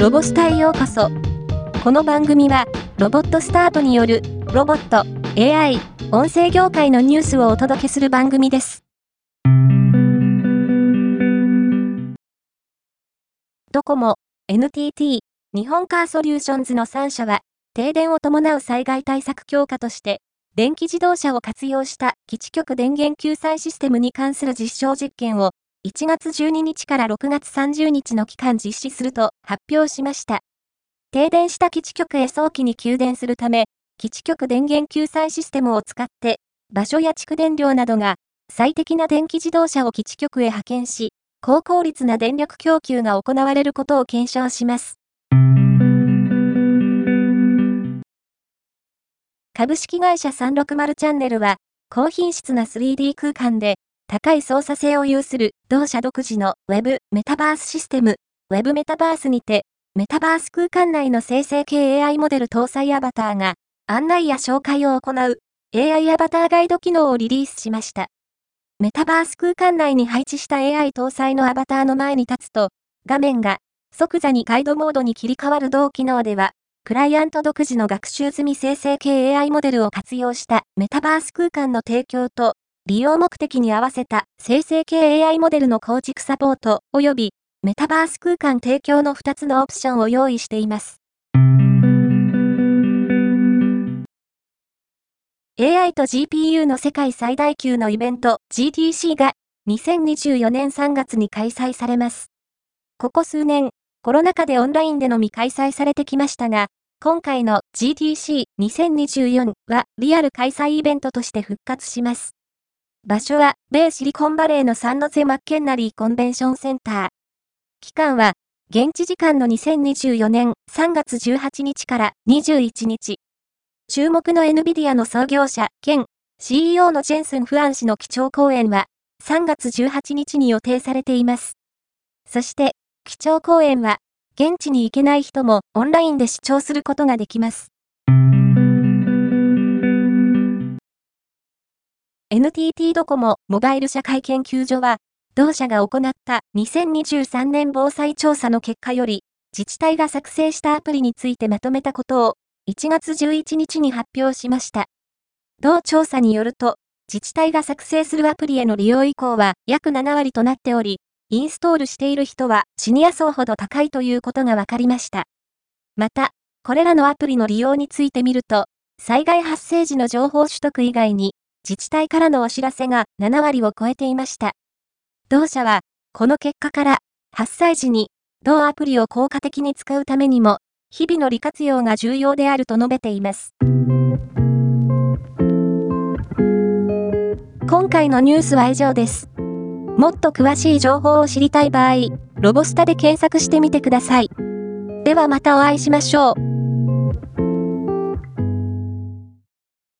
ロボスタへようこそ。この番組は、ロボットスタートによる、ロボット、AI、音声業界のニュースをお届けする番組です。ドコモ、NTT、日本カーソリューションズの3社は、停電を伴う災害対策強化として、電気自動車を活用した基地局電源救済システムに関する実証実験を1月12日から6月30日の期間実施すると発表しました。停電した基地局へ早期に給電するため、基地局電源救済システムを使って、場所や蓄電量などが最適な電気自動車を基地局へ派遣し、高効率な電力供給が行われることを検証します。株式会社360チャンネルは、高品質な 3D 空間で高い操作性を有する同社独自の Web メタバースシステム Web メタバースにてメタバース空間内の生成系 AI モデル搭載アバターが案内や紹介を行う AI アバターガイド機能をリリースしました。メタバース空間内に配置した AI 搭載のアバターの前に立つと画面が即座にガイドモードに切り替わる同機能ではクライアント独自の学習済み生成系 AI モデルを活用したメタバース空間の提供と利用目的に合わせた生成系 AI モデルの構築サポート及びメタバース空間提供の2つのオプションを用意しています。AI と GPU の世界最大級のイベント GTC が2024年3月に開催されます。ここ数年、コロナ禍でオンラインでのみ開催されてきましたが、今回の GTC2024 はリアル開催イベントとして復活します。場所は、米シリコンバレーのサンノゼ・マッケンナリーコンベンションセンター。期間は、現地時間の2024年3月18日から21日。注目の NVIDIA の創業者兼 CEO のジェンスン・フアン氏の基調講演は3月18日に予定されています。そして、基調講演は、現地に行けない人もオンラインで視聴することができます。NTT ドコモモバイル社会研究所は、同社が行った2023年防災調査の結果より、自治体が作成したアプリについてまとめたことを、1月11日に発表しました。同調査によると、自治体が作成するアプリへの利用意向は約7割となっており、インストールしている人はシニア層ほど高いということが分かりました。また、これらのアプリの利用についてみると、災害発生時の情報取得以外に、自治体からのお知らせが7割を超えていました。同社は、この結果から、発災時に、同アプリを効果的に使うためにも、日々の利活用が重要であると述べています。今回のニュースは以上です。もっと詳しい情報を知りたい場合、ロボスタで検索してみてください。ではまたお会いしましょう。